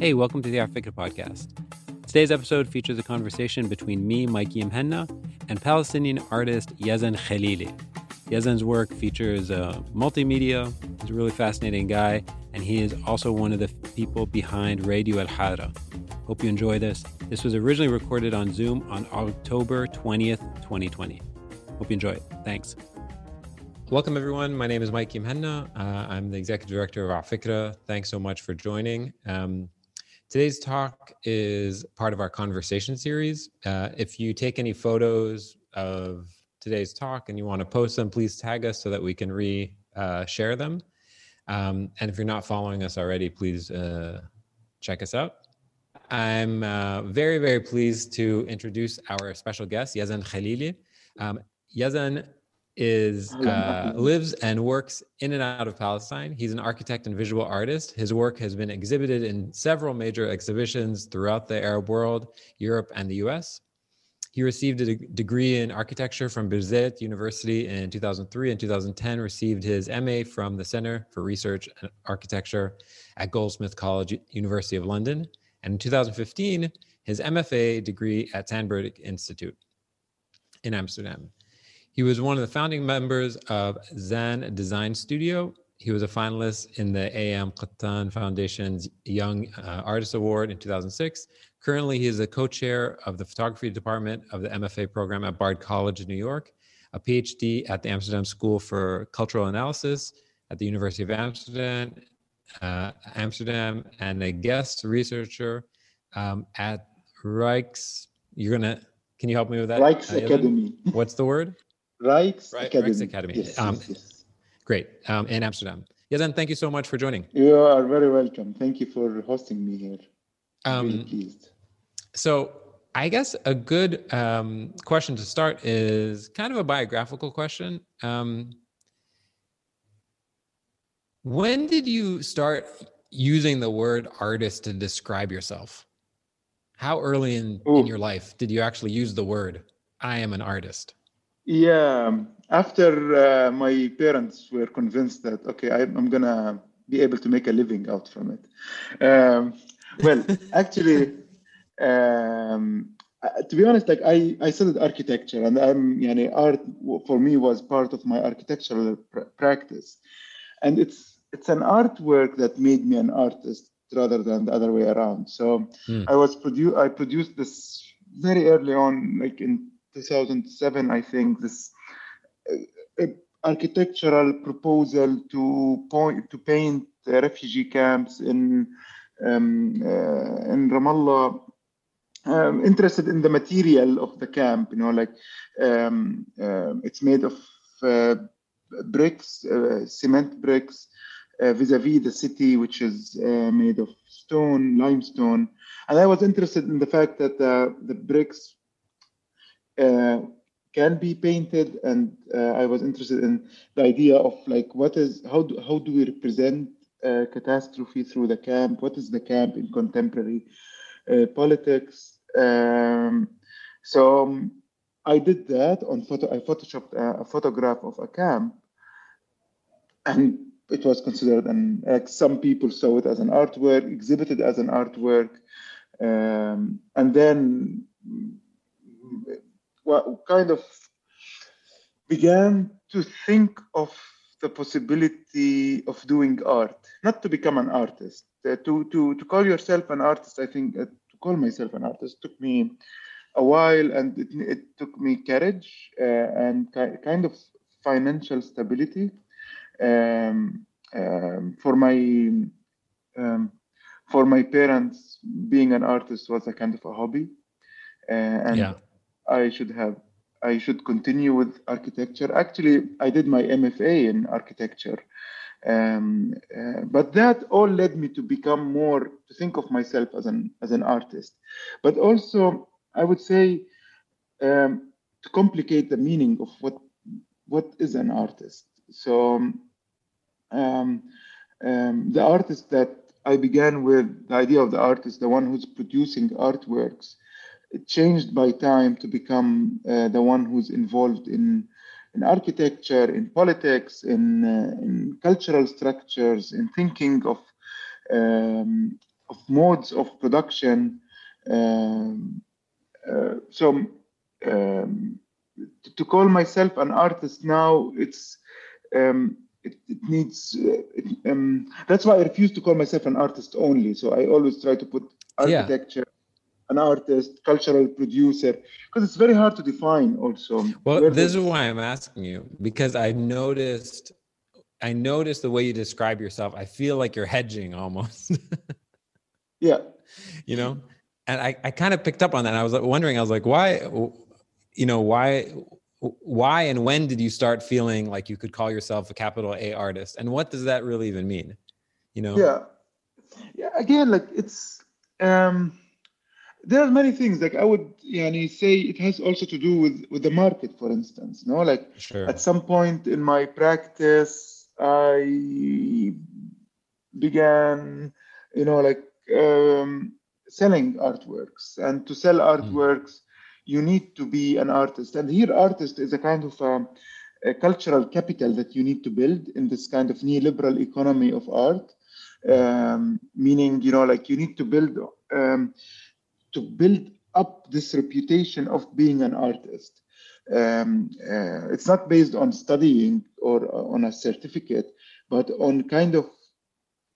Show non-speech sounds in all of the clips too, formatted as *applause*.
Hey, welcome to the Fikra podcast. Today's episode features a conversation between me, Mikey Muhanna, and Palestinian artist Yazan Khalili. Yazan's work features uh, multimedia. He's a really fascinating guy, and he is also one of the people behind Radio Alhara. Hope you enjoy this. This was originally recorded on Zoom on October 20th, 2020. Hope you enjoy it. Thanks. Welcome, everyone. My name is Mikey Muhanna. Uh, I'm the executive director of Afikra. Thanks so much for joining. Um, Today's talk is part of our conversation series. Uh, if you take any photos of today's talk and you want to post them, please tag us so that we can re uh, share them. Um, and if you're not following us already, please uh, check us out. I'm uh, very, very pleased to introduce our special guest, Yazan Khalili. Um, Yazan is uh, lives and works in and out of Palestine. He's an architect and visual artist. His work has been exhibited in several major exhibitions throughout the Arab world, Europe, and the U.S. He received a degree in architecture from Birzeit University in 2003 and 2010. Received his MA from the Center for Research and Architecture at Goldsmith College, University of London, and in 2015 his MFA degree at Sandberg Institute in Amsterdam. He was one of the founding members of Zen Design Studio. He was a finalist in the AM Qattan Foundation's Young uh, Artist Award in 2006. Currently, he is a co-chair of the photography department of the MFA program at Bard College in New York, a PhD at the Amsterdam School for Cultural Analysis at the University of Amsterdam, uh, Amsterdam, and a guest researcher um, at Rijks. You're gonna. Can you help me with that? Rijks Academy. What's the word? Rijks right, Academy. Rijks Academy. Yes, Um, yes, yes. Great. Um, in Amsterdam. Yazan, thank you so much for joining. You are very welcome. Thank you for hosting me here. I'm really Um, pleased. so, I guess a good um, question to start is kind of a biographical question. Um, when did you start using the word artist to describe yourself? How early in, in your life did you actually use the word, I am an artist? Yeah, after uh, my parents were convinced that okay, I, I'm gonna be able to make a living out from it. Um, well, *laughs* actually, um, to be honest, like I, I studied architecture, and I'm, you know, art for me was part of my architectural pr- practice, and it's it's an artwork that made me an artist rather than the other way around. So Hmm. I was produ- I produced this very early on, like in 2007, I think, this uh, architectural proposal to point to paint refugee camps in um, uh, in Ramallah. Um, interested in the material of the camp, you know, like um, uh, it's made of uh, bricks, uh, cement bricks, uh, vis-a-vis the city, which is made of stone, limestone. And I was interested in the fact that the bricks uh, can be painted, and uh, I was interested in the idea of like what is how do, how do we represent uh, catastrophe through the camp? What is the camp in contemporary uh, politics? Um, so um, I did that on photo. I photoshopped a, a photograph of a camp, and it was considered an like some people saw it as an artwork, exhibited as an artwork, um, and then kind of began to think of the possibility of doing art, not to become an artist. Uh, to, to, to call yourself an artist, I think, uh, to call myself an artist took me a while and it, it took me courage uh, and ki- kind of financial stability. Um, um, for my um, for my parents, being an artist was a kind of a hobby, uh, and Yeah. I should have I should continue with architecture. Actually, I did my MFA in architecture, um, uh, but that all led me to become more to think of myself as an as an artist, but also I would say um, to complicate the meaning of what what is an artist. So um, um, the artist that I began with, the idea of the artist, the one who's producing artworks, changed by time to become uh, the one who's involved in in architecture, in politics, in uh, in cultural structures, in thinking of um, of modes of production. Um, uh, so um, to, to, call myself an artist now, it's um, it, it, needs. Uh, it, um, that's why I refuse to call myself an artist only. So I always try to put architecture. An artist, cultural producer, because it's very hard to define. Also, well, this is why I'm asking you because I noticed I noticed the way you describe yourself. I feel like you're hedging almost. *laughs* yeah. You know, and I, I kind of picked up on that. I was wondering, I was like, why, you know, why, why and when did you start feeling like you could call yourself a capital A artist? And what does that really even mean? You know? Yeah. Yeah. Again, like it's, um, there are many things like I would yani, say it has also to do with, with the market, for instance. You know, like sure. at some point in my practice, I began, you know, like um, selling artworks. And to sell hmm. artworks, mm. you need to be an artist. And here, artist is a kind of a, a, cultural capital that you need to build in this kind of neoliberal economy of art. Um, meaning, you know, like you need to build um, to build up this reputation of being an artist. Um, uh, it's not based on studying or uh, on a certificate, but on kind of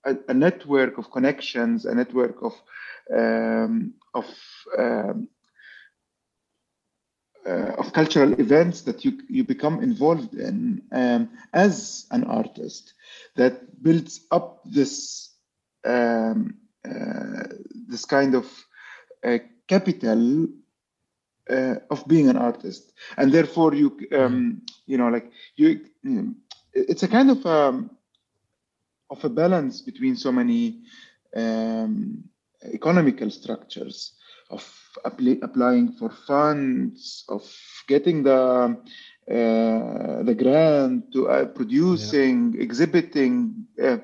a, a network of connections, a network of um, of um, uh, of cultural events that you you become involved in um, as an artist that builds up this um, uh, this kind of capital uh, of being an artist and therefore you um, you know like you it's a kind of um, of a balance between so many um, economical structures of applying for funds, of getting the uh, the grant to uh, producing, yeah. exhibiting, uh,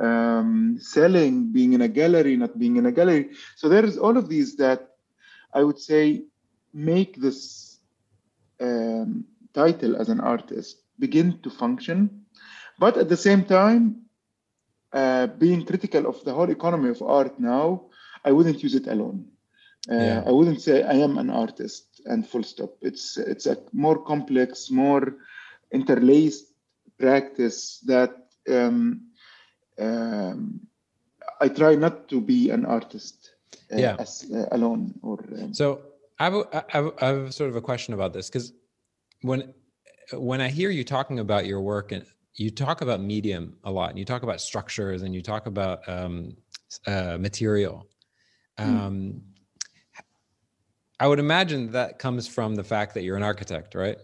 um, selling, being in a gallery, not being in a gallery. So there is all of these that I would say make this um, title as an artist begin to function, but at the same time, uh, being critical of the whole economy of art now I wouldn't use it alone. Uh, yeah. I wouldn't say I am an artist and full stop. It's it's a more complex, more interlaced practice that um, um, I try not to be an artist uh, yeah. as, uh, alone. Or um, so I have, a, I, have, I have sort of a question about this because when when I hear you talking about your work and you talk about medium a lot, and you talk about structures, and you talk about um, uh, material Hmm. Um, I would imagine that comes from the fact that you're an architect, right?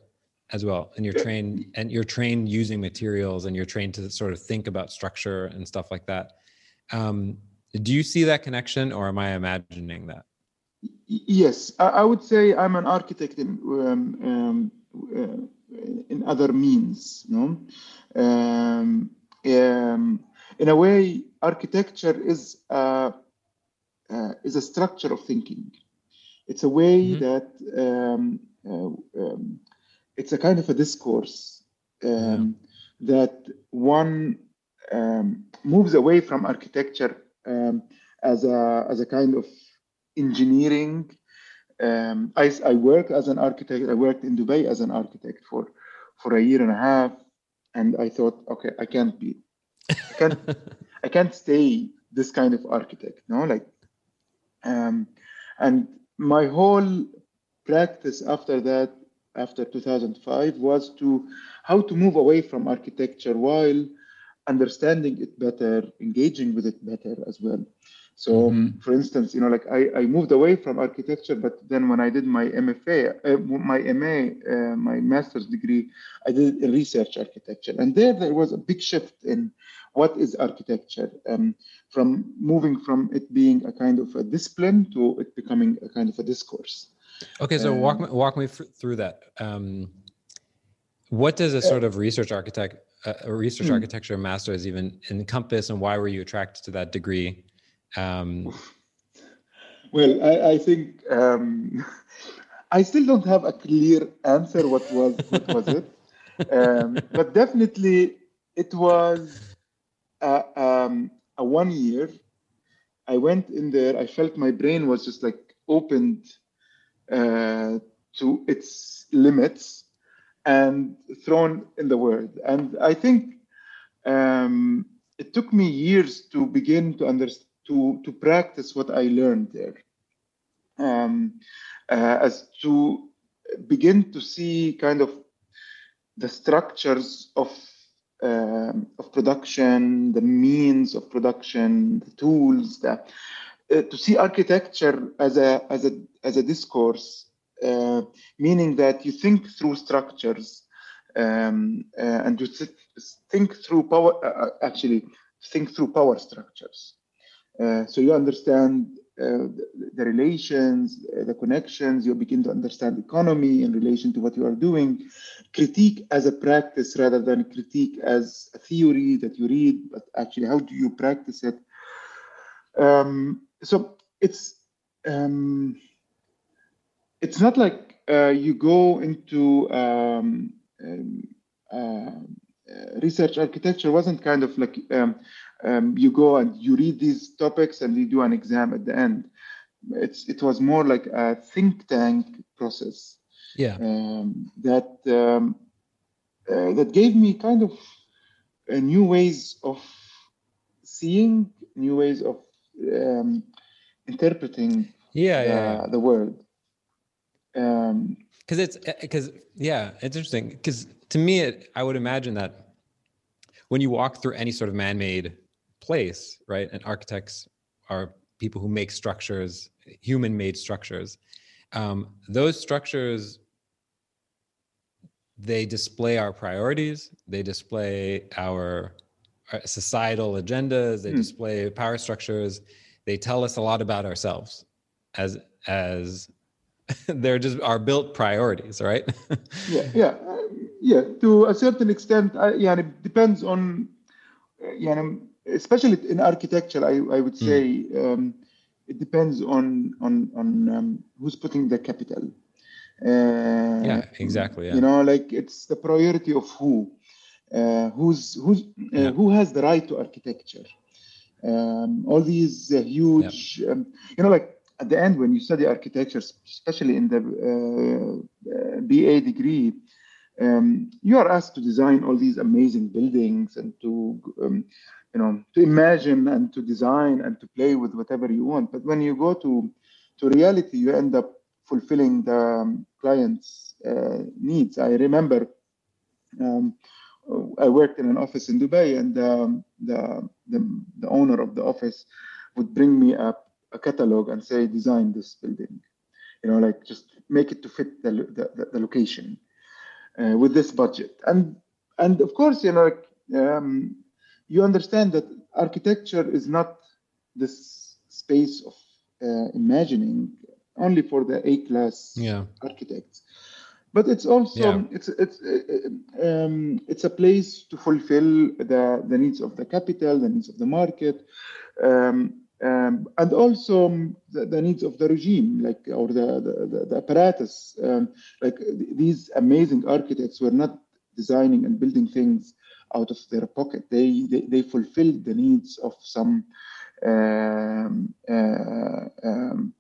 As well, and you're trained and you're trained using materials, and you're trained to sort of think about structure and stuff like that. Um, do you see that connection, or am I imagining that? Yes, I would say I'm an architect in um, um, uh, in other means. No, um, um, in a way, architecture is. Uh, uh, is a structure of thinking. It's a way mm-hmm. that um, uh, um, it's a kind of a discourse um, yeah. that one um, moves away from architecture um, as a as a kind of engineering. Um, I, I work as an architect. I worked in Dubai as an architect for for a year and a half, and I thought, okay, I can't be, I can't, *laughs* I can't stay this kind of architect. No, like um, and my whole practice after that, after 2005, was to how to move away from architecture while understanding it better, engaging with it better as well. So, mm-hmm. for instance, you know, like I, I moved away from architecture, but then when I did my MFA, uh, my MA, uh, my master's degree, I did research architecture, and there there was a big shift in what is architecture, um, from moving from it being a kind of a discipline to it becoming a kind of a discourse. Okay, so um, walk me, walk me through that. Um, what does a sort of research architect, uh, a research hmm. architecture master's even encompass, and why were you attracted to that degree? Um, well, I, I think um, *laughs* I still don't have a clear answer. What was what was it? Um, but definitely, it was a, um, a one year I went in there. I felt my brain was just like opened uh, to its limits and thrown in the world. And I think um, it took me years to begin to understand to to practice what I learned there, um, uh, as to begin to see kind of the structures of um, of production, the means of production, the tools, that uh, to see architecture as a as a as a discourse, uh, meaning that you think through structures um, uh, and you think through power. Uh, uh, actually, think through power structures. Uh, so you understand the, the, relations, the connections, you begin to understand economy in relation to what you are doing. Critique as a practice rather than critique as a theory that you read, but actually how do you practice it? Um, so it's um, it's not like uh, you go into um, um uh, research architecture wasn't kind of like um, um, you go and you read these topics and you do an exam at the end. It's it was more like a think tank process. Yeah. Um, that um, uh, that gave me kind of uh, new ways of seeing, new ways of um, interpreting. Yeah, yeah, yeah. the world. Because um, it's because yeah, it's interesting. Because to me, it, I would imagine that when you walk through any sort of man-made place, right? And architects are people who make structures, human-made structures. Um, those structures, they display our priorities. They display our societal agendas. They mm. display power structures. They tell us a lot about ourselves as as *laughs* they're just our built priorities, right? *laughs* yeah, yeah, uh, yeah. To a certain extent, I, yeah, it depends on, uh, yeah, especially in architecture, I, I would hmm. say mm. um, it depends on on on um, who's putting the capital. Uh, yeah, exactly. Yeah. You know, like it's the priority of who, uh, who's who's uh, yeah. who has the right to architecture. Um, all these uh, huge, yeah. Um, you know, like at the end when you study architecture, especially in the uh, BA degree, um, you are asked to design all these amazing buildings and to um, you know to imagine and to design and to play with whatever you want but when you go to to reality you end up fulfilling the um, client's uh, needs i remember um, i worked in an office in dubai and um, the, the, the owner of the office would bring me a, a catalog and say design this building. You know like just make it to fit the, the, the location uh, with this budget. And and of course you know um, you understand that architecture is not this space of uh, imagining only for the A class yeah. architects, but it's also yeah. it's it's um, it's a place to fulfill the the needs of the capital, the needs of the market. Um, um, and also the, the, needs of the regime, like or the the, the apparatus. Um, like these amazing architects were not designing and building things out of their pocket. They they, they fulfill the needs of some um, uh, um,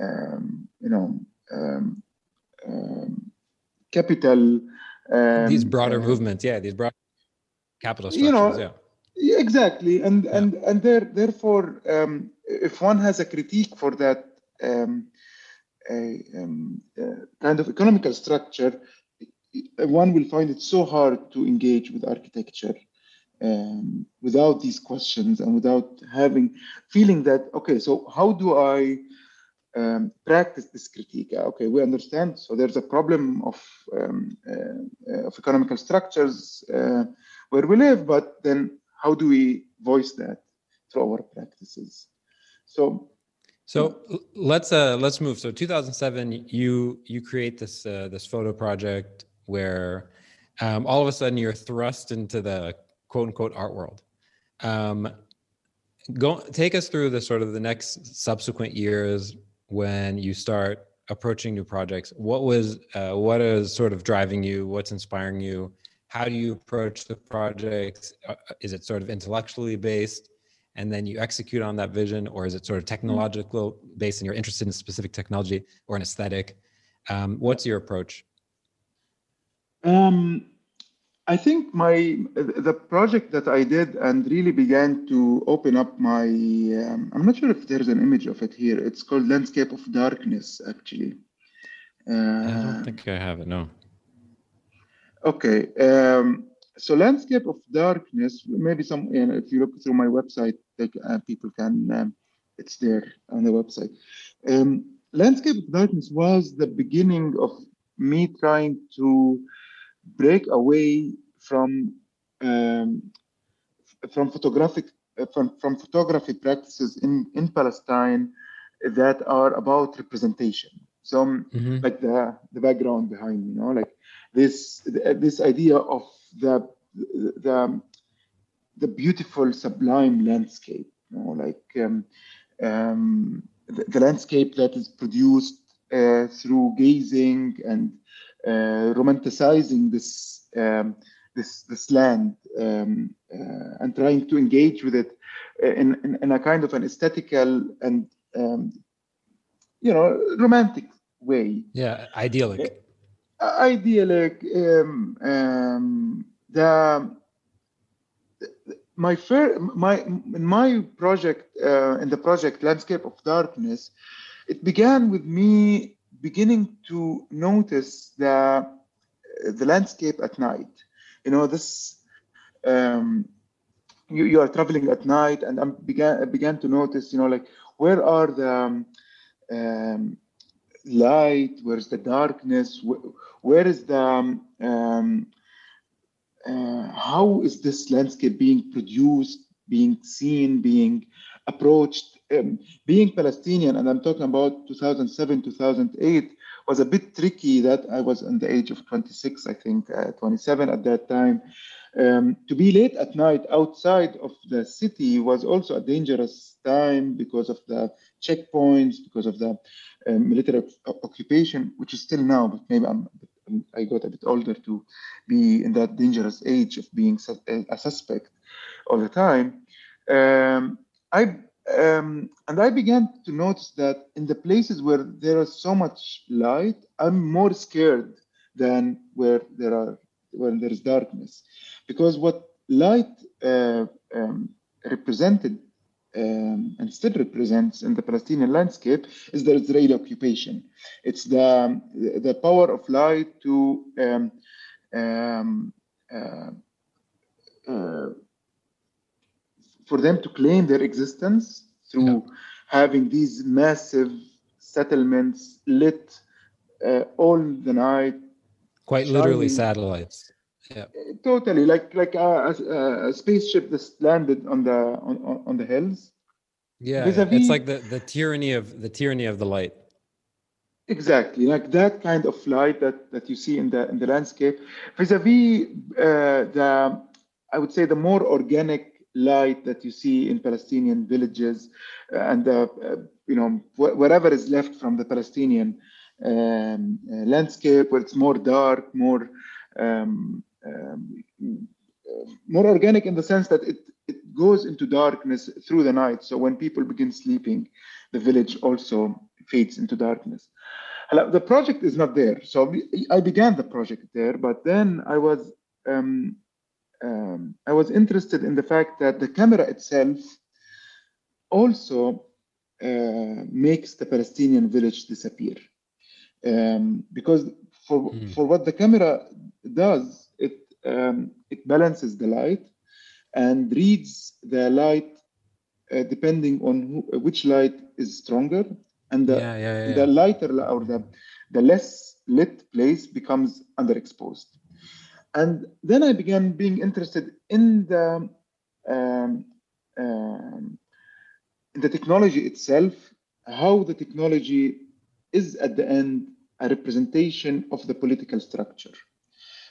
um, you know um, um, capital. these broader uh, movements, yeah, these broad capital structures, you know, yeah. Exactly, and yeah. and and there therefore, if one has a critique for that um, a, um, uh, kind of economical structure, one will find it so hard to engage with architecture um, without these questions and without having feeling that okay so how do i um, practice this critique. Okay we understand. So there's a problem of um, uh, of economical structures uh, where we live but then how do we voice that through our practices? So so let's uh let's move. So 2007 you you create this uh, this photo project where um, all of a sudden you're thrust into the quote unquote art world. Um, go take us through the sort of the next subsequent years when you start approaching new projects. What was uh, what is sort of driving you? What's inspiring you? How do you approach the projects? Uh, is it sort of intellectually based? and then you execute on that vision, or is it sort of technological based and you're interested in specific technology or an aesthetic? Um, what's your approach? Um, I think my the project that I did and really began to open up my um, I'm not sure if there's an image of it here. It's called Landscape of Darkness, actually. Uh, I don't think I have it. No. Okay. Um, so landscape of darkness. Maybe some. You know, if you look through my website, like, uh, people can. Um, it's there on the website. Um, landscape of darkness was the beginning of me trying to break away from um, from photographic uh, from, from photography practices in, in Palestine that are about representation. So mm-hmm. like the the background behind, you know, like this this idea of the the the beautiful sublime landscape, you know, like um, um, the, the, landscape that is produced uh, through gazing and romanticizing this um, this this land um, uh, and trying to engage with it in, in, in, a kind of an aesthetical and um, you know romantic way. Yeah, idyllic. Uh, idyllic. Um, um, the my first my in my project uh, in the project landscape of darkness it began with me beginning to notice the the landscape at night. You know, this um, you, you are traveling at night, and I began I began to notice, you know, like where are the um, um, light? Where's the darkness? where, where is the um, uh, how is this landscape being produced, being seen, being approached? Um, being Palestinian, and I'm talking about 2007, 2008, was a bit tricky that I was in the age of 26, I think, uh, 27 at that time. Um, to be late at night outside of the city was also a dangerous time because of the checkpoints, because of the um, military occupation, which is still now, but maybe I'm, I got a bit older to be in that dangerous age of being a suspect all the time. Um, I um, and I began to notice that in the places where there is so much light, I'm more scared than where there are where there is darkness, because what light uh, um, represented um, and still represents in the Palestinian landscape is the Israeli occupation. It's the the power of light to um, um, uh, uh, for them to claim their existence through yeah. having these massive settlements lit uh, all the night. Quite shining. literally satellites. Yeah. Totally, like like a, a, a spaceship that landed on the on, on the hills. Yeah, it's like the, the tyranny of the tyranny of the light. Exactly, like that kind of light that, that you see in the in the landscape, vis-a-vis uh, the I would say the more organic light that you see in Palestinian villages uh, and uh, uh, you know wh- whatever is left from the Palestinian um, landscape, where it's more dark, more um, um, more organic in the sense that it, it goes into darkness through the night. So when people begin sleeping, the village also fades into darkness. The project is not there. So I began the project there, but then I was um, um, I was interested in the fact that the camera itself also uh, makes the Palestinian village disappear. Um, because for, mm. for what the camera does, it um, it balances the light and reads the light uh, depending on who, which light is stronger, and the, yeah, yeah, yeah. the lighter or the the less lit place becomes underexposed. And then I began being interested in the um, um, in the technology itself, how the technology is at the end a representation of the political structure.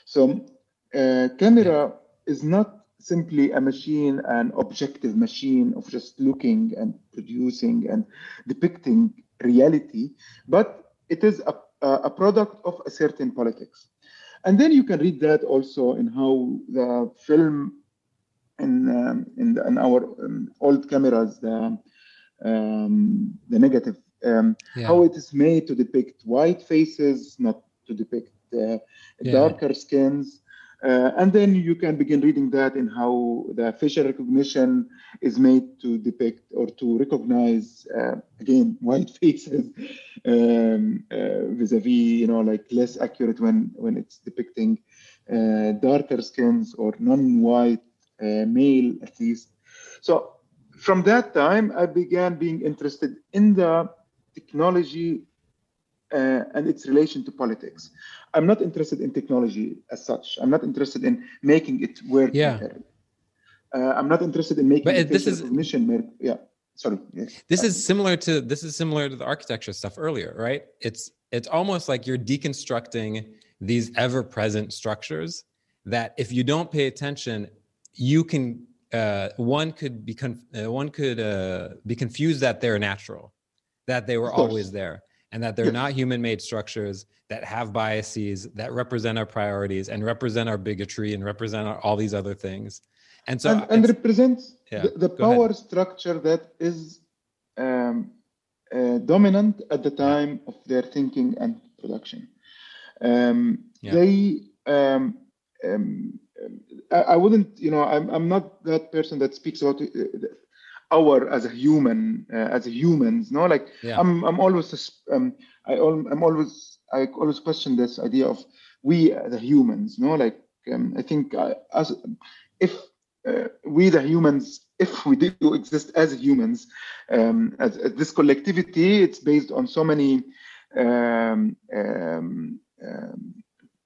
So, uh, camera is not simply a machine, an objective machine of just looking and producing and depicting reality, but it is a, a product of a certain politics. And then you can read that also in how the film in um, in, the, in, our um, old cameras the um, the negative um, yeah. how it is made to depict white faces not to depict uh, yeah. darker skins uh, and then you can begin reading that in how the facial recognition is made to depict or to recognize, uh, again, *laughs* white faces um, uh, vis-a-vis, you know, like less accurate when, when it's depicting uh, darker skins or non-white uh, male, at least. So from that time, I began being interested in the technology uh, and its relation to politics. I'm not interested in technology as such. I'm not interested in making it work. Yeah. Uh, I'm not interested in making but this is recognition. Yeah. Sorry. Yes. This is similar to this is similar to the architecture stuff earlier, right? It's it's almost like you're deconstructing these ever-present structures that if you don't pay attention, you can uh, one could be con- uh, one could uh, be confused that they're natural, that they were always there and that they're not human made structures that have biases that represent our priorities and represent our bigotry and represent our, all these other things and so and, and represents yeah, the, the power ahead. structure that is um, uh, dominant at the time of their thinking and production um, yeah. they um, um I, I, wouldn't you know I'm, I'm not that person that speaks about uh, our as a human uh, as humans no like yeah. i'm i'm always um, i i'm always i always question this idea of we the humans no like um, i think uh, as if uh, we the humans if we do exist as humans um, as, as, this collectivity it's based on so many um, um, um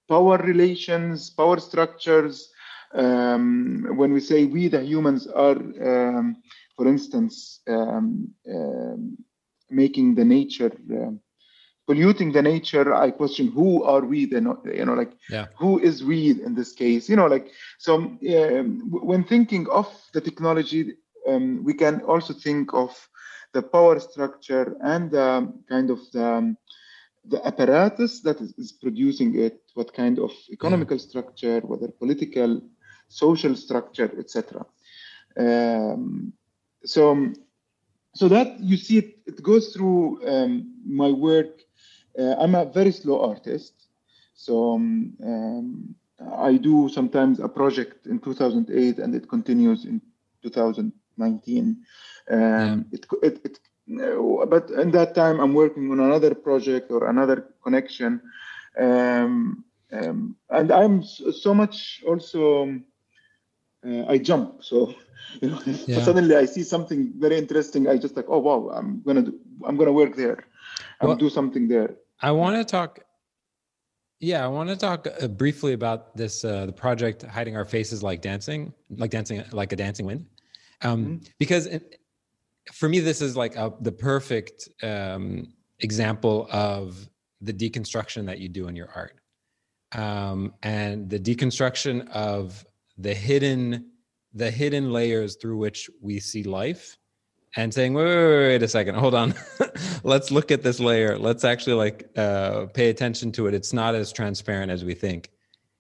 power relations power structures um, when we say we the humans are for instance, um, um, making the nature, um, polluting the nature, I question who are we then, you know, like yeah. who is we in this case, you know, like, so um, when thinking of the technology, um, we can also think of the power structure and kind of the, the apparatus that is, is, producing it, what kind of economical yeah. structure, whether political, social structure, etc. Um, so um, so that you see it, it goes through um, my work. Uh, i'm a very slow artist. So um, um, i do sometimes a project in 2008 and it continues in 2019 um, yeah. it, it, it uh, but in that time i'm working on another project or another connection. Um, um, and i'm so much also uh, i jump. So *laughs* you know yeah. suddenly i see something very interesting. I just like oh wow i'm gonna do i'm gonna work there i'm well, do something there. I want to talk yeah i want to talk uh, briefly about this uh, the project hiding our faces like dancing like dancing like a dancing wind. Um, mm-hmm. because it, for me this is like a, the perfect um, example of the deconstruction that you do in your art. Um, and the deconstruction of the hidden the hidden layers through which we see life and saying wait wait, wait, wait a second hold on. *laughs* Let's look at this layer. Let's actually like uh, pay attention to it. It's not as transparent as we think.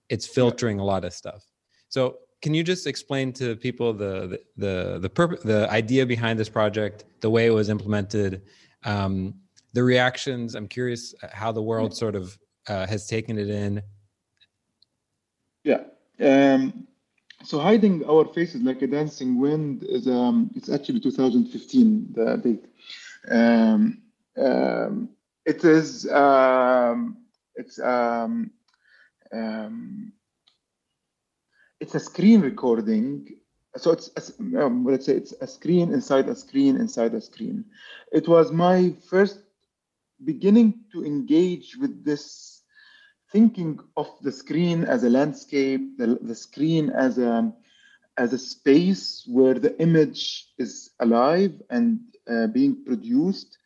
It's filtering a lot of stuff. So can you just explain to people the the the the, purpose, the idea behind this project the way it was implemented um, the reactions? I'm curious how the world sort of uh, has taken it in. Yeah. Um, so hiding our faces like a dancing wind is um it's actually 2015 the date. Um, um it is um it's um um it's a screen recording. So it's let's say it's a screen inside a screen inside a screen. It was my first beginning to engage with this thinking of the screen as a landscape, the, the screen as a as a space where the image is alive and uh, being produced.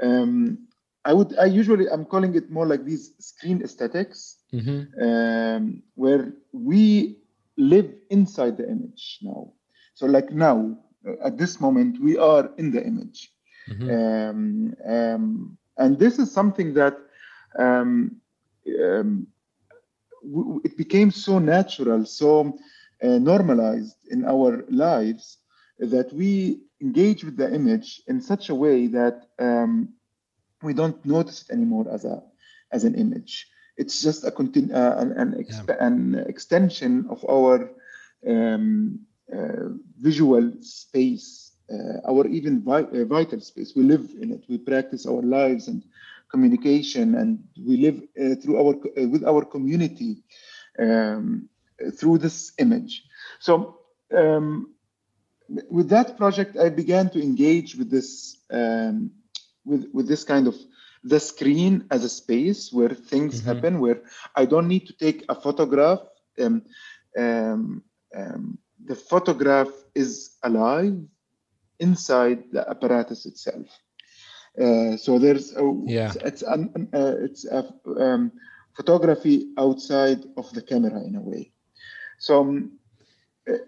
Um, I would I usually I'm calling it more like these screen esthetics mm-hmm. um, where we live inside the image now. So like now uh, at this moment we are in the image, mm-hmm. um, um and this is something that um, um, it became so natural, so uh, normalized in our lives that we engage with the image in such a way that um, we don't notice it anymore as a as an image. It's just a continu- uh, an, an, exp- yeah. an, extension of our um, uh, visual space, uh, our even vi- uh, vital space. We live in it. We practice our lives and communication, and we live uh, through our uh, with our community um, through this image. So. Um, with that project, I began to engage with this um, with with this kind of the screen as a space where things mm-hmm. happen, where I don't need to take a photograph. Um, um, um, the photograph is alive inside the apparatus itself. Uh, so there's a, yeah. it's an, uh, it's a um, photography outside of the camera in a way. So um,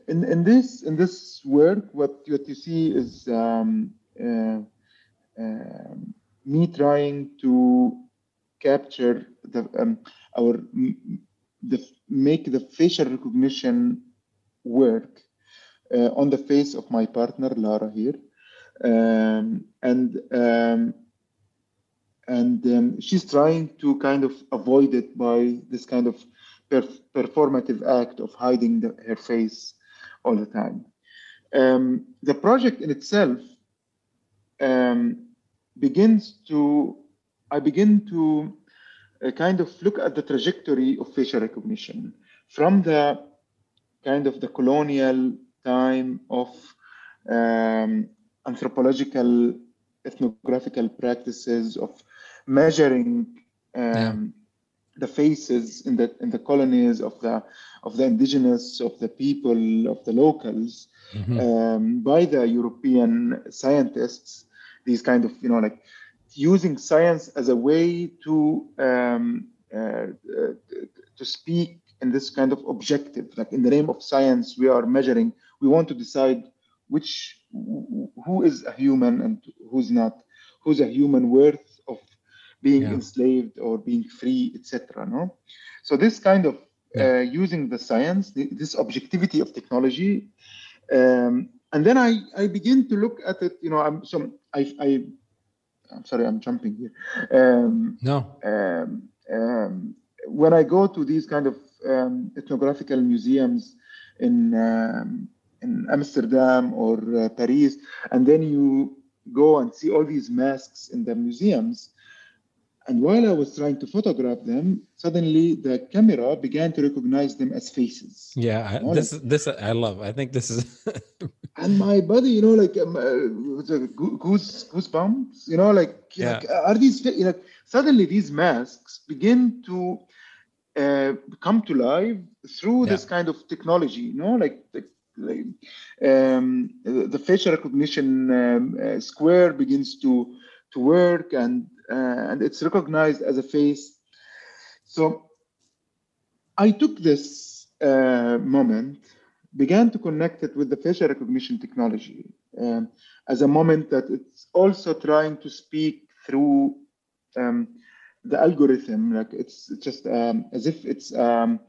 in, in this in this work, what what you see is um, uh, uh, me trying to capture the um, our the make the facial recognition work uh, on the face of my partner Lara here, um, and um, and um, she's trying to kind of avoid it by this kind of perf- performative act of hiding the, her face all the time. Um, the project in itself um, begins to, I begin to uh, kind of look at the trajectory of facial recognition from the kind of the colonial time of um, anthropological ethnographical practices of measuring um, yeah. the faces in the in the colonies of the of the indigenous of the people of the locals mm-hmm. um, by the European scientists these kind of you know like using science as a way to um, uh, uh, to speak in this kind of objective like in the name of science we are measuring we want to decide which who is a human and who's not who's a human worth of being yeah. enslaved or being free etc no so this kind of yeah. uh, using the science this objectivity of technology um, and then I, I begin to look at it you know i'm so I, I I'm sorry, I'm jumping here. Um, no. Um, um, when I go to these kind of um, ethnographical museums in um, in Amsterdam or uh, Paris, and then you go and see all these masks in the museums, and while I was trying to photograph them, suddenly the camera began to recognize them as faces. Yeah, know, this like, this I love. I think this is. *laughs* and my body, you know, like um, uh, goose goosebumps. You know, like, yeah. like are these? You know, suddenly these masks begin to uh, come to life through yeah. this kind of technology. You know, like like, um, the facial recognition um, uh, square begins to to work and uh, and it's recognized as a face. So I took this uh, moment, began to connect it with the facial recognition technology um, as a moment that it's also trying to speak through um, the algorithm. Like it's just um, as if it's um,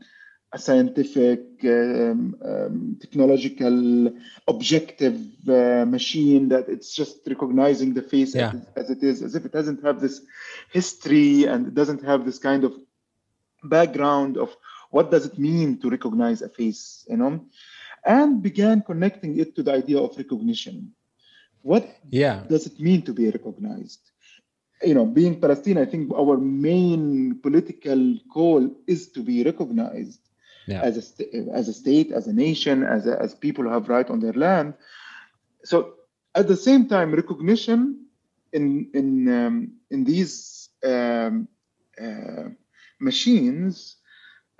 scientific, um, um, technological, objective uh, machine that it's just recognizing the face yeah. as, as, it is, as if it doesn't have this history and it doesn't have this kind of background of what does it mean to recognize a face, you know, and began connecting it to the idea of recognition. What yeah. does it mean to be recognized? you know, being Palestine, I think our main political goal is to be recognized yeah. as a as a state, as a nation, as a, as people who have right on their land. So at the same time, recognition in in um, in these um, uh, machines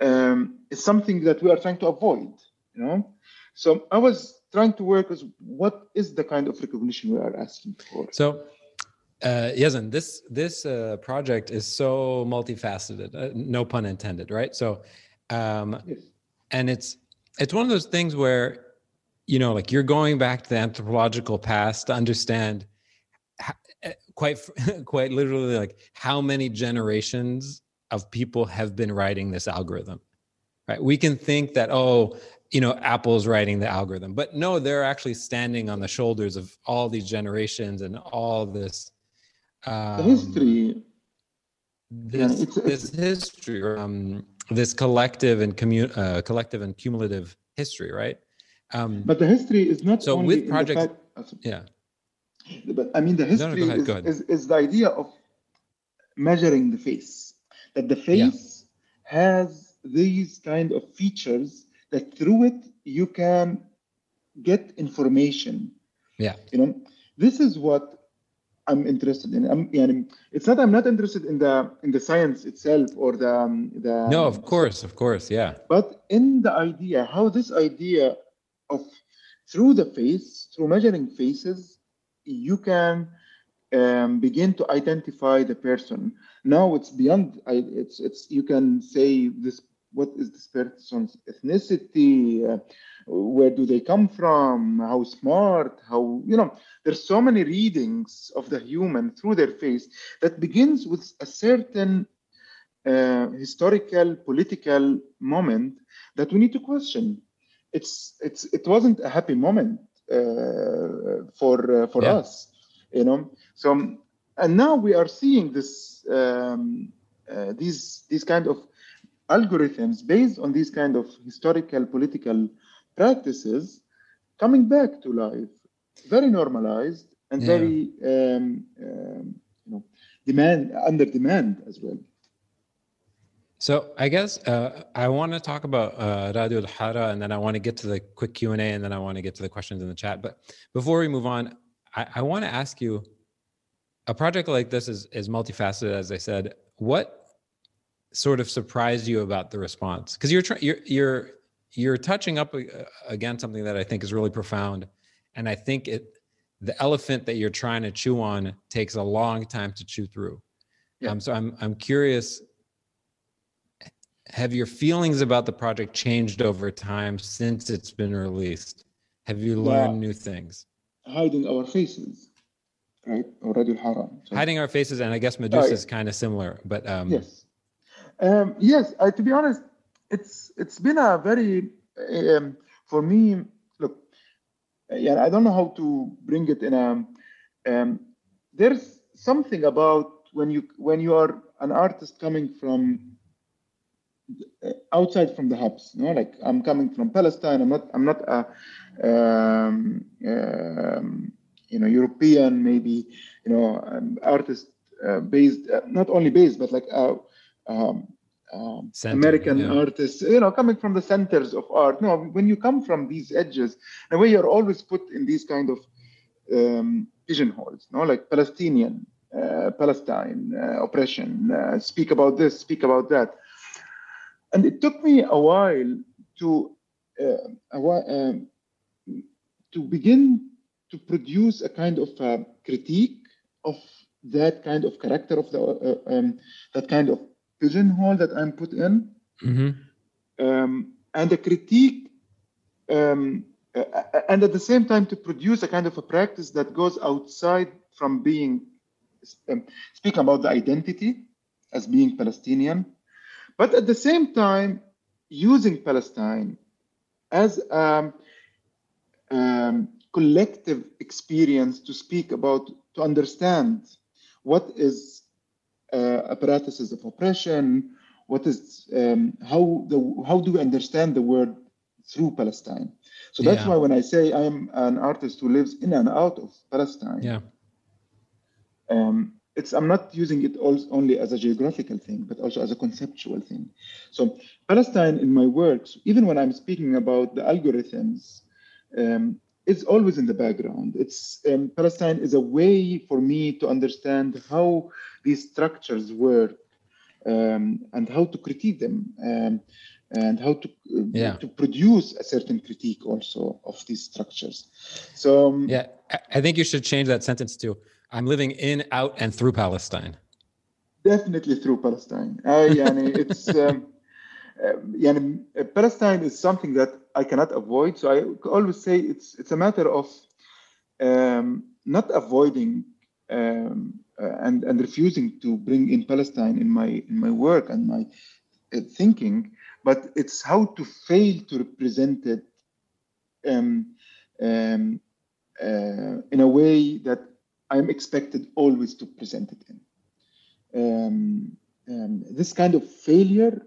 um, is something that we are trying to avoid. You know, so I was trying to work as what is the kind of recognition we are asking for. So. Uh, Yazan, this this uh, project is so multifaceted. Uh, no pun intended, right? So um, yes. And it's it's one of those things where you know, like you're going back to the anthropological past to understand how, eh, quite *laughs* quite literally like how many generations of people have been writing this algorithm. Right? We can think that oh, you know apple's writing the algorithm but no they're actually standing on the shoulders of all these generations and all this um, history this, it's, this history um, this collective and commu- uh, collective and cumulative history right um, but the history is not so with projects fact, yeah but i mean the history no, no, ahead, is, is, is, the idea of measuring the face that the face yeah. has these kind of features that through it you can get information. Yeah. You know, this is what I'm interested in. I'm, it's not I'm not interested in the in the science itself or the um, the. No, of course, of course, yeah. But in the idea, how this idea of through the face, through measuring faces, you can um, begin to identify the person. Now it's beyond. It's it's you can say this what is this person's ethnicity uh, where do they come from how smart how you know there's so many readings of the human through their face that begins with a certain uh, historical political moment that we need to question it's it's it wasn't a happy moment uh, for uh, for yeah. us you know so and now we are seeing this um, uh, these these kind of algorithms based on these kind of historical political practices coming back to life, very normalized and yeah. very um, um, you know demand under demand as well. So I guess uh, I want to talk about uh, Radio Alhara, and then I want to get to the quick Q and A, and then I want to get to the questions in the chat. But before we move on, I, I want to ask you: a project like this is is multifaceted, as I said. What sort of surprised you about the response? Because you're trying, you're you're you're touching up again something that I think is really profound, and I think it the elephant that you're trying to chew on takes a long time to chew through. Yeah. Um, so I'm I'm curious. Have your feelings about the project changed over time since it's been released? Have you learned yeah. new things? Hiding our faces, right? Already haram. So. Hiding our faces, and I guess Medusa oh, yeah. is kind of similar, but um, yes um, yes, I, to be honest, it's it's been a very um, for me. Look, yeah, I don't know how to bring it in a. Um, there's something about when you when you are an artist coming from uh, outside from the hubs you know like i'm coming from palestine i'm not i'm not a um, um, you know european maybe you know artist uh, based uh, not only based but like uh, um, um, Center, American yeah. artists, you know, coming from the centers of art. No, when you come from these edges, the way you're always put in these kind of um, pigeonholes, no, like Palestinian, uh, Palestine, uh, oppression, uh, speak about this, speak about that. And it took me a while to uh, a while, um, to begin to produce a kind of a critique of that kind of character of the uh, um, that kind of pigeonhole that I'm put in, mm-hmm. um, and a critique, um, uh, and at the same time to produce a kind of a practice that goes outside from being um, speaking about the identity as being Palestinian, but at the same time using Palestine as a um, collective experience to speak about to understand what is apparatuses of oppression? What is um, how the how do we understand the word through Palestine? So that's yeah. why when I say I'm an artist who lives in and out of Palestine, yeah. Um, it's I'm not using it all, only as a geographical thing, but also as a conceptual thing. So Palestine in my works, even when I'm speaking about the algorithms, um, it's always in the background. It's um, Palestine is a way for me to understand how these structures work um, and how to critique them um, and how to uh, yeah. to produce a certain critique also of these structures. So um, yeah, I think you should change that sentence to "I'm living in, out, and through Palestine." Definitely through Palestine. Uh, yani it's. Um, *laughs* uh, Palestine is something that I cannot avoid. So I always say it's it's a matter of um, not avoiding um, uh, and and refusing to bring in Palestine in my in my work and my uh, thinking, but it's how to fail to represent it um, um, uh, in a way that I'm expected always to present it in. Um, um, this kind of failure,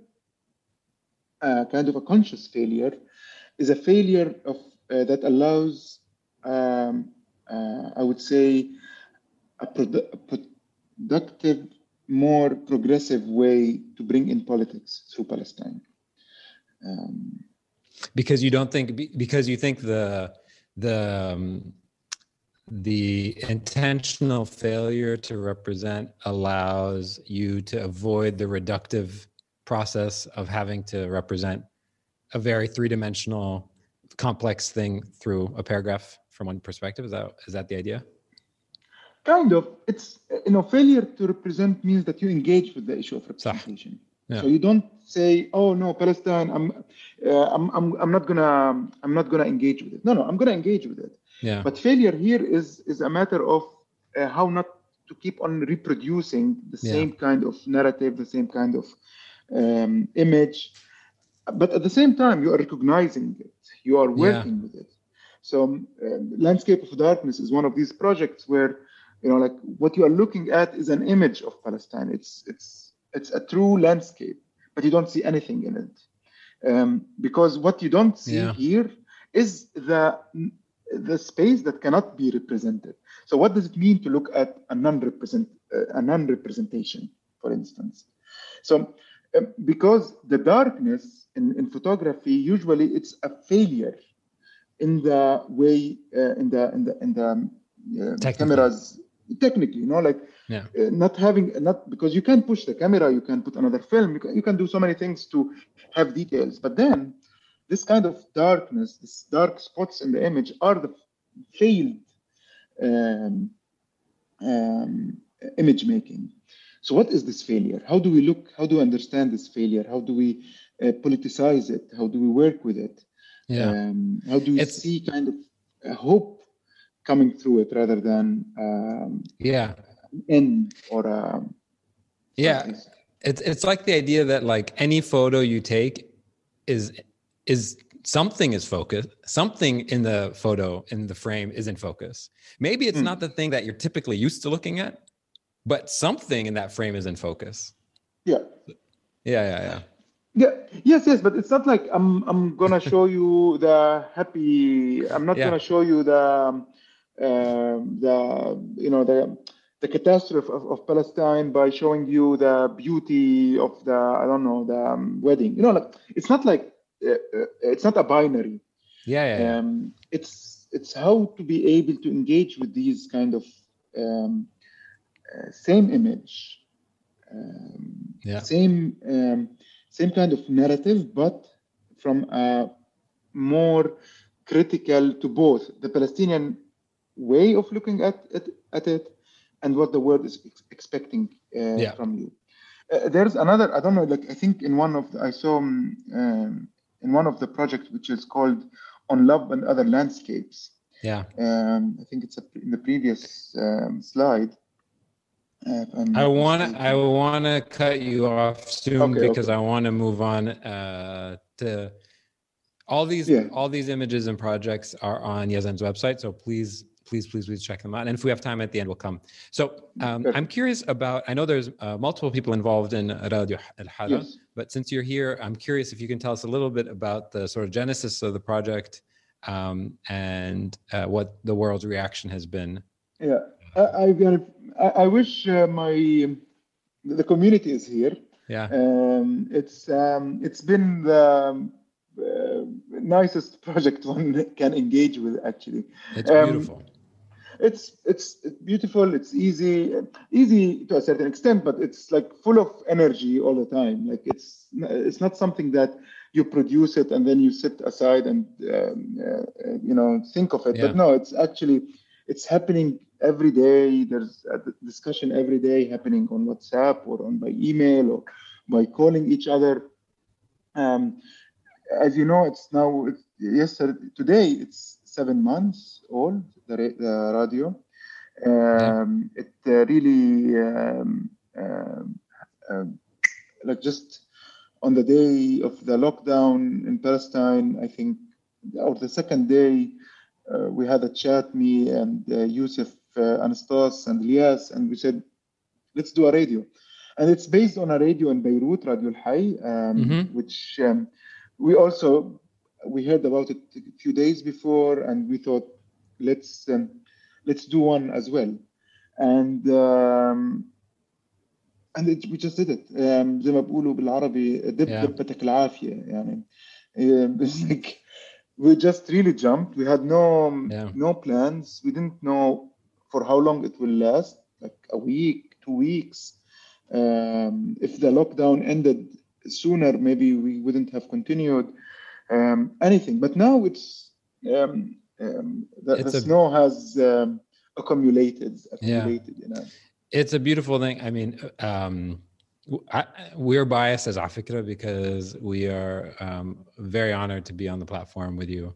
uh, kind of a conscious failure, is a failure of uh, that allows, um, uh, I would say, a, produ- a productive, more progressive way to bring in politics through Palestine. Um, because you don't think because you think the the um, the intentional failure to represent allows you to avoid the reductive process of having to represent a very three-dimensional complex thing through a paragraph from one perspective is that is that the idea kind of it's you know failure to represent means that you engage with the issue of representation yeah. so you don't say oh no palestine i'm uh, I'm, I'm i'm not gonna i'm not gonna engage with it no no i'm gonna engage with it yeah. But failure here is is a matter of uh, how not to keep on reproducing the yeah. same kind of narrative, the same kind of um, image. But at the same time, you are recognizing it. You are working yeah. with it. So, um, landscape of darkness is one of these projects where, you know, like what you are looking at is an image of Palestine. It's it's it's a true landscape, but you don't see anything in it, um, because what you don't see yeah. here is the the space that cannot be represented. So what does it mean to look at a non-represent uh, a non-representation, for instance? So because the darkness in, in photography usually it's a failure in the way uh, in the in the in the um, uh, cameras technically, you know, like yeah. Uh, not having not because you can push the camera, you can put another film, you can, you can do so many things to have details, but then this kind of darkness, these dark spots in the image are the failed um, um, image making. So what is this failure? How do we look, how do we understand this failure? How do we uh, politicize it? How do we work with it? Yeah. Um, how do we it's, see kind of a hope coming through it rather than um, yeah end or a, yeah it's it's like the idea that like any photo you take is is something is focused something in the photo in the frame is in focus maybe it's mm. not the thing that you're typically used to looking at but something in that frame is in focus yeah yeah yeah yeah yeah yes yes but it's not like i'm i'm gonna show you *laughs* the happy i'm not yeah. gonna show you the um, the you know the the catastrophe of, of Palestine by showing you the beauty of the I don't know the um, wedding. You know, like it's not like uh, uh, it's not a binary. Yeah, yeah, yeah. Um, it's it's how to be able to engage with these kind of um, uh, same image, um, yeah. same um, same kind of narrative, but from a more critical to both the Palestinian way of looking at it, at it and what the world is ex- expecting uh, yeah. from you. Uh, there's another, I don't know, like I think in one of the, I saw um, in one of the projects, which is called On Love and Other Landscapes. Yeah. Um, I think it's a, in the previous um, slide. I want to I want to cut you off soon okay, because okay. I want to move on uh, to all these yeah. all these images and projects are on Yazan's website. So please please, please, please check them out. And if we have time at the end, we'll come. So um, I'm curious about, I know there's uh, multiple people involved in Radio Al yes. but since you're here, I'm curious if you can tell us a little bit about the sort of genesis of the project um, and uh, what the world's reaction has been. Yeah, I, I, I wish uh, my, the community is here. Yeah. Um, it's, um, it's been the, uh, nicest *laughs* project one can engage with actually. It's um, beautiful it's it's beautiful it's easy easy to a certain extent but it's like full of energy all the time like it's it's not something that you produce it and then you sit aside and um, uh, you know think of it yeah. but no it's actually it's happening every day there's a discussion every day happening on whatsapp or on by email or by calling each other um, as you know it's now it's, yesterday today it's seven months old the, the radio. Um, yeah. It uh, really um, um, um, like just on the day of the lockdown in Palestine, I think, or the second day, uh, we had a chat, me and uh, Yusuf uh, Anastas and Lias, and we said, let's do a radio. And it's based on a radio in Beirut, Radio Al Hay, um, Mhm. which um, we also we heard about it a few days before, and we thought let's um, let's do one as well. And um, and it, we just did it. Um, زي ما بيقولوا بالعربي دب Yeah. دبتك العافية يعني. Um, *laughs* it's like we just really jumped. We had no Yeah. no plans. We didn't know for how long it will last, like a week, two weeks. Um, if the lockdown ended sooner, maybe we wouldn't have continued um, anything. But now it's um, um, the, It's the a- snow has um, accumulated, accumulated. You know. It's a beautiful thing. I mean, um, I- we're biased as Afikra because we are um, very honored to be on the platform with you.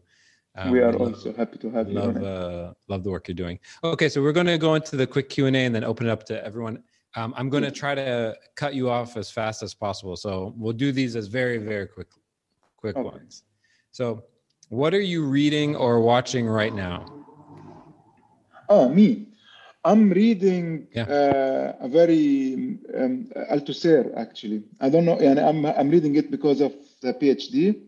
Um, we are love- also happy to have you. love it. uh, love the work you're doing. Okay, so we're going to go into the quick Q and A and then open it up to everyone. Um, I'm going to try to cut you off as fast as possible, so we'll do these as very very quick quick Okay. ones. So, what are you reading or watching right now? Oh, me. I'm reading Yeah. uh, a very um, Althusser actually. I don't know. And I'm I'm reading it because of the PhD.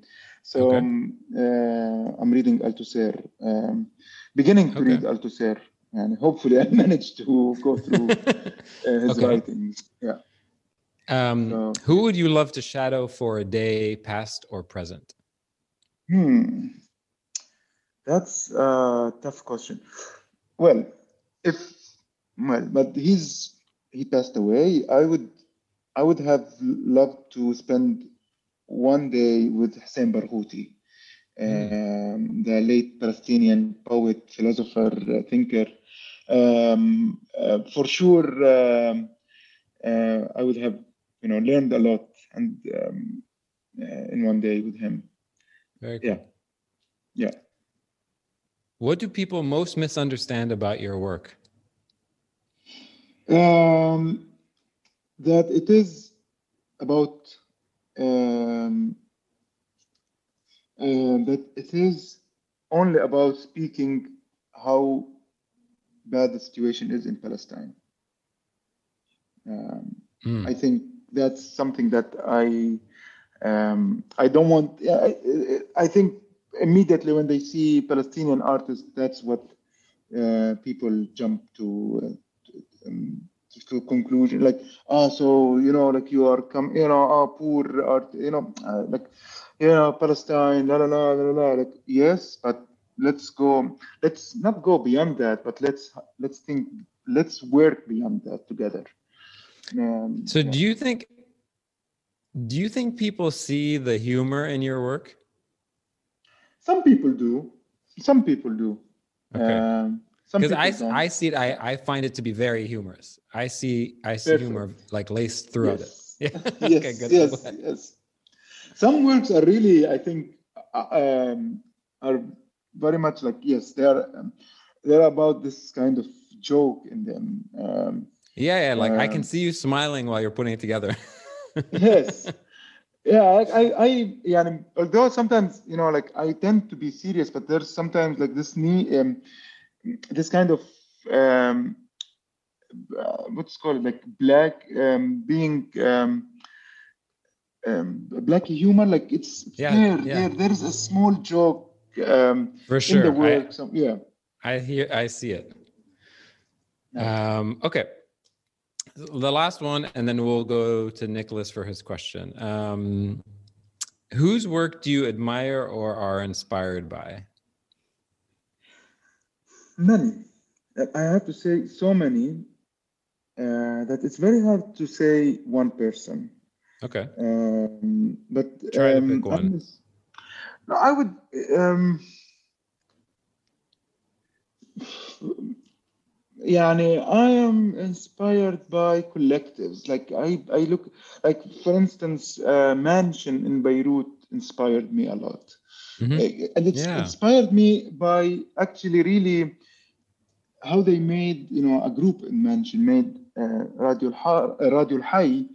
So Okay. um, uh, I'm reading Althusser. Um, beginning to Okay. read Althusser, and hopefully I *laughs* manage to go through uh, his Okay. writings. Yeah. Um, So- who would you love to shadow for a day, past or present? Hmm. That's a tough question. Well, if well, but he's he passed away. I would I would have loved to spend one day with Hussein Barghouti, um, the late Palestinian poet, philosopher, uh, thinker. Um, uh, for sure, um, uh, I would have you know learned a lot and um, uh, in one day with him. Very cool. Yeah. Yeah. What do people most misunderstand about your work? Um, that it is about um, uh, that it is only about speaking how bad the situation is in Palestine. Um, Mm, I think that's something that I um, I don't want. I, I think immediately when they see Palestinian artists, that's what uh, people jump to. Uh, to, um, to conclusion like ah so you know like you are come you know ah poor art you know uh, like you know palestine la la la la la like yes but let's go let's not go beyond that but let's let's think let's work beyond that together um, So, yeah. do you think? Do you think people see the humor in your work? Some people do. Some people do. Okay. Um, Because I, don't. I see it. I, I find it to be very humorous. I see I see humor like laced throughout yes. it. *laughs* Yeah. yes, okay. Good. yes, yes. Some works are really, I think, uh, um, are very much like yes, they're um, they're about this kind of joke in them. Um, Yeah, yeah. Like I can Um, see you smiling while you're putting it together. *laughs* yes. Yeah, I, I, I, yeah. Although sometimes, you know, like I tend to be serious, but there's sometimes like this knee, um, this kind of, um, uh, what's called, like black, um, being, um, um, black humor. Like it's, Yeah, there, yeah. there. There's a small joke, um, For in sure. the I, work. Yeah. I hear. I see it. Um, okay. The last one, and then we'll go to Nicholas for his question. Um, whose work do you admire or are inspired by? Many. Uh, I have to say so many uh, that it's very hard to say one person. Okay. Um, but Try to um, pick one. I'm- No, I would. Um, يعني I am inspired by collectives. Like I, I look like for instance, uh, Mansion in Beirut inspired me a lot, Mhm. Uh, and it's Yeah. inspired me by actually really how they made you know a group in Mansion made uh, Radio Al uh, Radio Al Hay,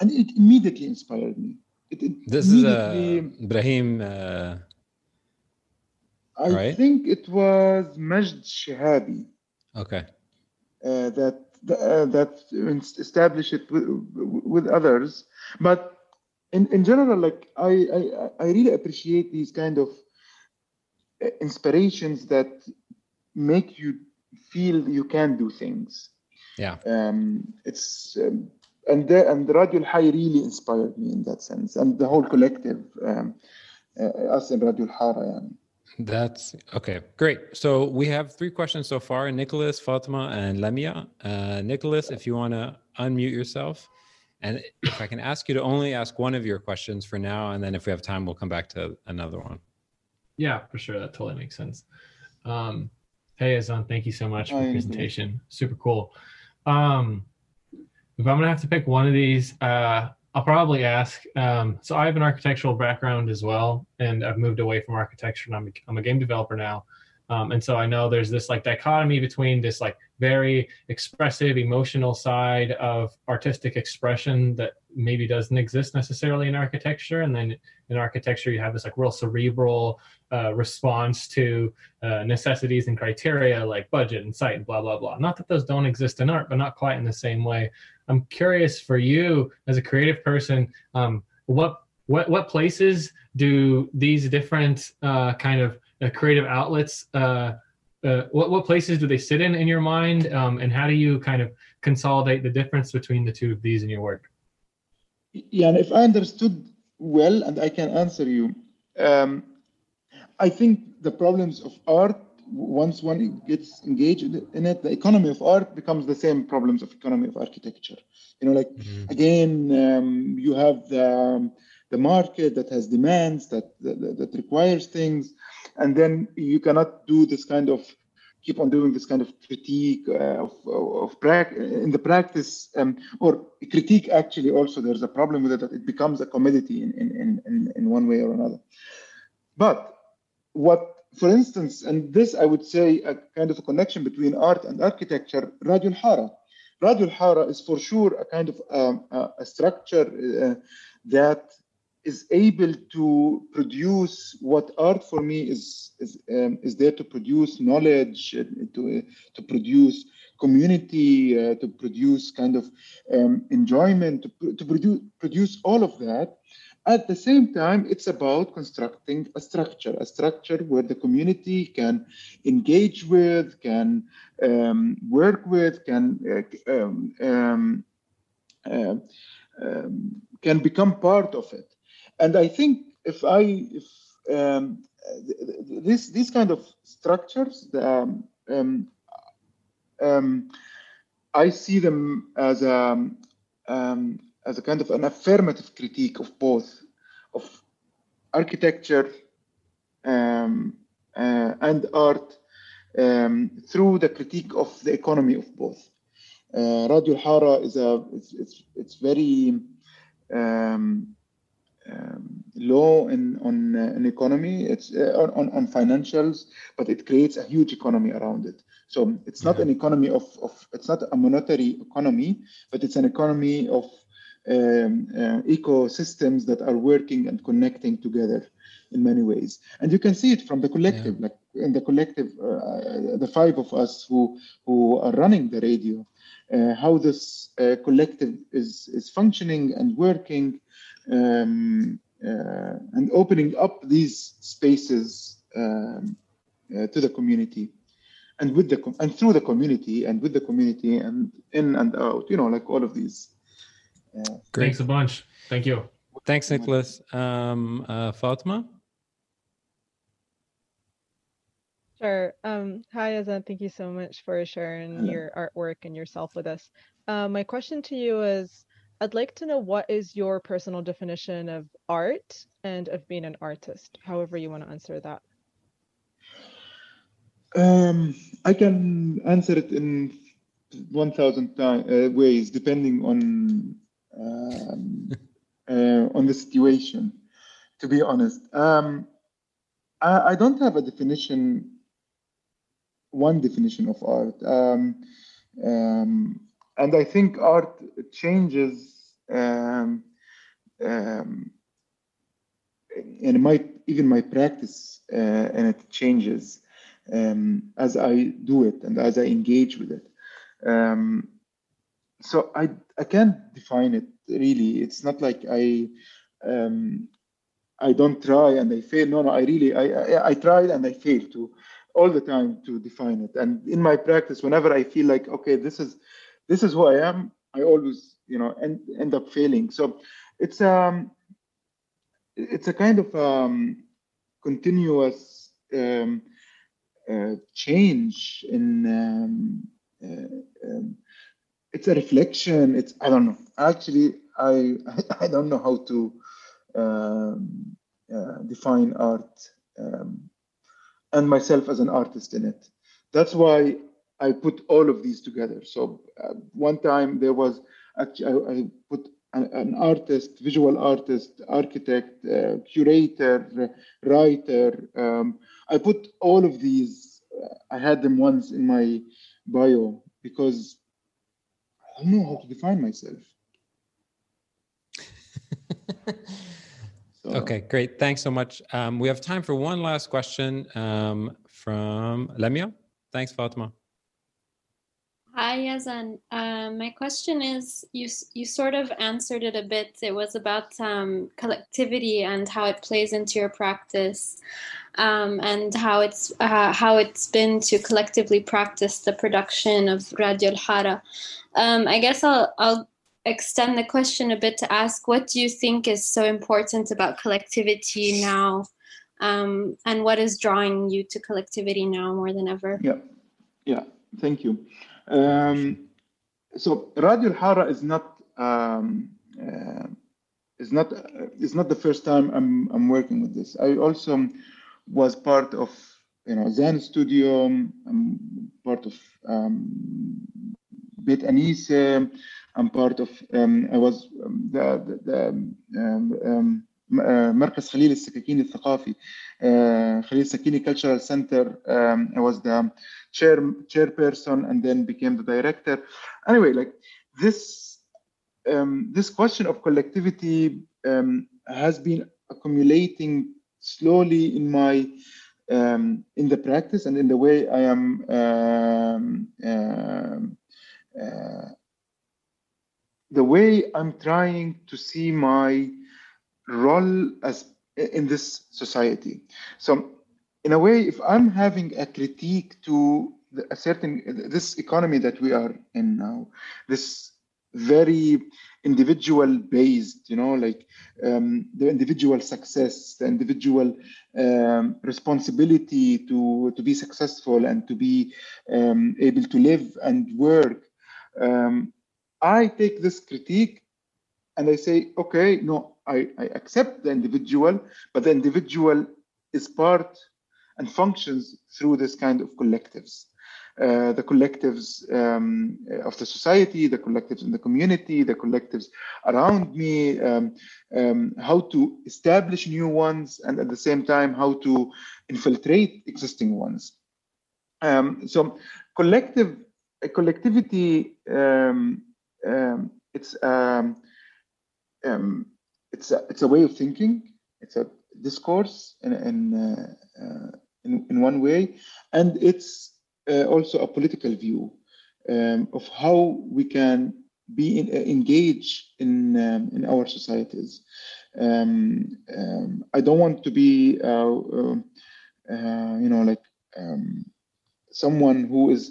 and it immediately inspired me. it, it This is uh, Ibrahim. Uh, I right? think it was Majd Shahabi. okay. uh, that uh, that established it with, with others. But in, in general, like I, I I really appreciate these kind of uh, inspirations that make you feel you can do things. Yeah. Um, it's um, and the, and Radio Al Hay really inspired me in that sense, and the whole collective, um, uh, us in Radio Alhara. That's okay. Great. So we have three questions so far: Nicholas, Fatima, and Lamia. Uh, Nicholas, if you want to unmute yourself, and if I can ask you to only ask one of your questions for now, and then if we have time, we'll come back to another one. Yeah, for sure. That totally makes sense. Um, hey, Yazan, thank you so much for the presentation. Super cool. Um, if I'm gonna have to pick one of these, uh, I'll probably ask. Um, so I have an architectural background as well, and I've moved away from architecture, and I'm a, I'm a game developer now. Um, and so I know there's this like dichotomy between this like very expressive, emotional side of artistic expression that maybe doesn't exist necessarily in architecture, and then in architecture you have this like real cerebral uh, response to uh, necessities and criteria like budget and site and blah blah blah. Not that those don't exist in art, but not quite in the same way. I'm curious for you as a creative person, um, what what what places do these different uh, kind of uh, creative outlets? Uh, uh, what what places do they sit in in your mind, um, and how do you kind of consolidate the difference between the two of these in your work? Yeah, and if I understood well, and I can answer you, um, I think the problems of art, once one gets engaged in it, the economy of art becomes the same problems of economy of architecture. You know, like Mhm. again, um, you have the the market that has demands that, that that requires things, and then you cannot do this kind of keep on doing this kind of critique uh, of, of prac- in the practice um, or critique actually also there's a problem with it that it becomes a commodity in, in, in, in one way or another. But what for instance and this i would say a kind of a connection between art and architecture radio al-hara radio al-hara is for sure a kind of um, a, a structure uh, that is able to produce what art for me is is um, is there to produce knowledge uh, to uh, to produce community uh, to produce kind of um, enjoyment to, to produce produce all of that. At the same time it's about constructing a structure a structure where the community can engage with can um, work with can uh, um, um, uh, um, can become part of it and I think if I if um, th- th- this these kind of structures, um, um, um, I see them as a um, as a kind of an affirmative critique of both of architecture um, uh, and art um, through the critique of the economy of both. Uh, Radio Hara is a it's it's, it's very um, um, low in on uh, an economy. It's uh, on on financials, but it creates a huge economy around it. So it's not Yeah. an economy of, of it's not a monetary economy, but it's an economy of um, uh, ecosystems that are working and connecting together in many ways. And you can see it from the collective, like in the collective, uh, the five of us who who are running the radio, uh, how this uh, collective is is functioning and working um, uh, and opening up these spaces um, uh, to the community and with the com- and through the community and with the community and in and out you know like all of these uh, Great. Thanks a bunch. Thank you. Thanks, Nicholas. Um, uh, Fatima? Sure. Um, hi, Yazan. Thank you so much for sharing Hello. your artwork and yourself with us. Uh, my question to you is I'd like to know what is your personal definition of art and of being an artist, however you want to answer that. um, i can answer it in 1000 uh, ways depending on um, *laughs* uh, on the situation to be honest um, I, I don't have a definition one definition of art um, um, and i think art changes um, um, and my even my practice uh, and it changes um, as I do it and as I engage with it. Um, so I I can't define it really. It's not like I um, I don't try and I fail. No, no, I really I, I I tried and I failed to all the time to define it. And in my practice, whenever I feel like okay, this is this is who I am, I always you know end end up failing. So it's um it's a kind of um, continuous um, uh, change in um, uh, um, it's a reflection. It's i don't know. Actually i *laughs* i don't know how to um, uh, define art um, and myself as an artist in it. That's why i put all of these together so uh, one time there was actually I, I put an, an, artist visual artist architect uh, curator writer um, i put all of these uh, i had them once in my bio because I don't know how to define myself. so. Okay, great. Thanks so much. Um, we have time for one last question um, from Lamia. Thanks, Fatima. Hi, Yazan. Uh, my question is you, you sort of answered it a bit. It was about um, collectivity and how it plays into your practice um, and how it's, uh, how it's been to collectively practice the production of Radio Hara. Um, I guess I'll, I'll extend the question a bit to ask what do you think is so important about collectivity now? Um, and what is drawing you to collectivity now more than ever? Yeah, yeah, thank you. Um, so Radio Hara is not um, uh, is not uh, is not the first time I'm I'm working with this. I also was part of you know Zan Studio. I'm part of um, Anise. I'm part of, um, I was um, the, the, the Merkaz Khalil Sakakini Cultural Center. I was the chair chairperson and then became the director. Anyway, like this um, this question of collectivity um, has been accumulating slowly in my um, in the practice and in the way I am um, uh, uh, the way I'm trying to see my role as in this society. So, in a way, if I'm having a critique to a certain this economy that we are in now, this very individual based you know like um, the individual success the individual um, responsibility to to be successful and to be um, able to live and work um, I take this critique and I say, okay, no, I, I accept the individual, but the individual is part and functions through this kind of collectives. Uh, the collectives um, of the society, the collectives in the community, the collectives around me, um, um, how to establish new ones, and at the same time, how to infiltrate existing ones. Um, so, collective collectivity um, um, it's it's a, it's a way of thinking. It's a discourse in in, uh, uh, in, in one way. And it's uh, also a political view um, of how we can be in, engaged in um, in our societies. I don't want to be uh, uh, you know like someone who is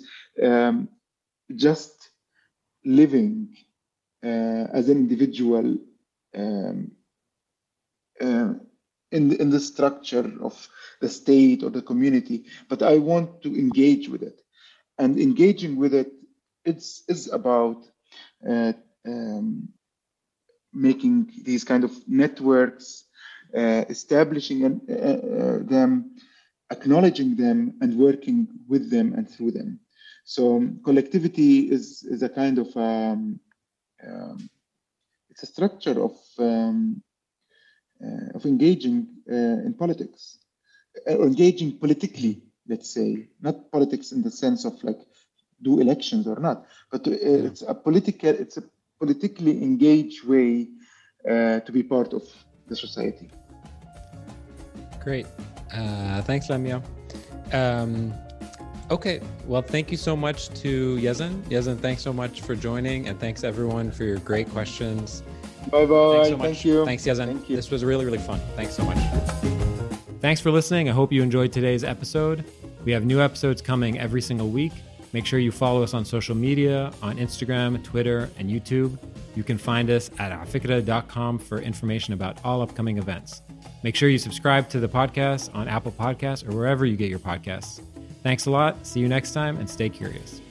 um, just living as an individual um, uh, in the, in the structure of the state or the community, but I want to engage with it, and engaging with it, it's is about uh, um, making these kind of networks, uh, establishing an, uh, uh, them, acknowledging them, and working with them and through them. So um, collectivity is is a kind of um, um, it's a structure of um, uh, of engaging uh, in politics, uh, or engaging politically. Let's say not politics in the sense of like do elections or not, but uh, yeah. it's a political it's a politically engaged way uh, to be part of the society. Great. Uh, thanks, Lamia. Um, okay. Well, thank you so much to Yazan. Yazan, thanks so much for joining, and thanks everyone for your great questions. Bye bye. Thanks so much. Thank you. Thanks, Yazan. Thank you. This was really, really fun. Thanks so much. Thanks for listening. I hope you enjoyed today's episode. We have new episodes coming every single week. Make sure you follow us on social media on Instagram, Twitter, and YouTube. You can find us at afikra.com for information about all upcoming events. Make sure you subscribe to the podcast on Apple Podcasts or wherever you get your podcasts. Thanks a lot. See you next time and stay curious.